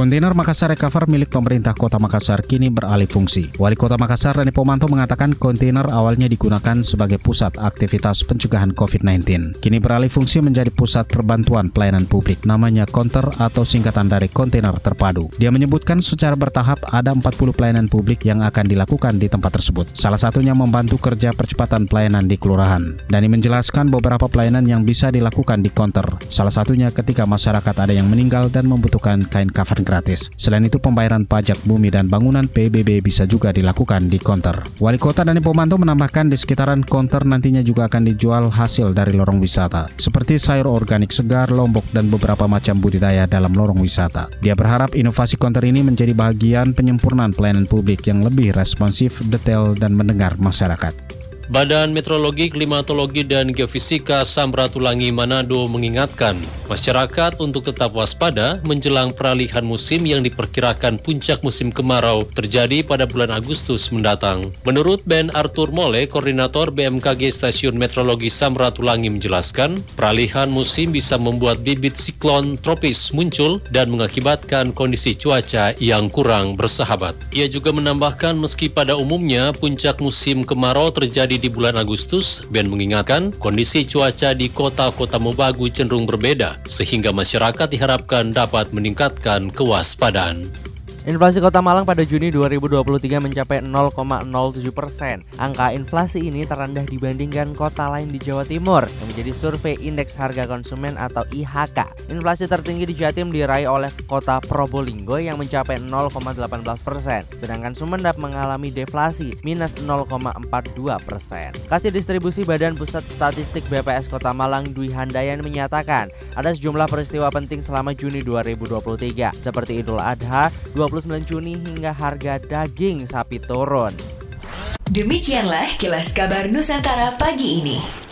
Kontainer Makassar Recover milik pemerintah Kota Makassar kini beralih fungsi. Wali Kota Makassar Rani Pomanto mengatakan kontainer awalnya digunakan sebagai pusat aktivitas pencegahan COVID-19. Kini beralih fungsi menjadi pusat perbantuan pelayanan publik namanya Konter atau singkatan dari kontainer terpadu. Dia menyebutkan secara bertahap ada 40 pelayanan publik yang akan dilakukan di tempat tersebut. Salah satunya membantu kerja percepatan pelayanan di kelurahan. Dani menjelaskan beberapa pelayanan yang bisa dilakukan di Konter. Salah satunya ketika masyarakat ada yang meninggal dan membutuhkan kain kafan gratis. Selain itu, pembayaran pajak bumi dan bangunan PBB bisa juga dilakukan di konter. Wali Kota Dani Pomanto menambahkan di sekitaran konter nantinya juga akan dijual hasil dari lorong wisata, seperti sayur organik segar, lombok, dan beberapa macam budidaya dalam lorong wisata. Dia berharap inovasi konter ini menjadi bagian penyempurnaan pelayanan publik yang lebih responsif, detail, dan mendengar masyarakat. Badan Meteorologi, Klimatologi, dan Geofisika Samratulangi Manado mengingatkan masyarakat untuk tetap waspada menjelang peralihan musim yang diperkirakan puncak musim kemarau terjadi pada bulan Agustus mendatang. Menurut Ben Arthur Mole, Koordinator BMKG Stasiun Meteorologi Samratulangi menjelaskan, peralihan musim bisa membuat bibit siklon tropis muncul dan mengakibatkan kondisi cuaca yang kurang bersahabat. Ia juga menambahkan meski pada umumnya puncak musim kemarau terjadi di bulan Agustus, Ben mengingatkan kondisi cuaca di kota-kota Mobagu cenderung berbeda, sehingga masyarakat diharapkan dapat meningkatkan kewaspadaan. Inflasi Kota Malang pada Juni 2023 mencapai 0,07 persen. Angka inflasi ini terendah dibandingkan kota lain di Jawa Timur yang menjadi survei Indeks Harga Konsumen atau IHK. Inflasi tertinggi di Jatim diraih oleh kota Probolinggo yang mencapai 0,18 persen, sedangkan Sumedap mengalami deflasi minus 0,42 persen. Kasih distribusi Badan Pusat Statistik BPS Kota Malang Dwi Handayan menyatakan ada sejumlah peristiwa penting selama Juni 2023 seperti Idul Adha 29 Juni hingga harga daging sapi turun. Demikianlah kilas kabar Nusantara pagi ini.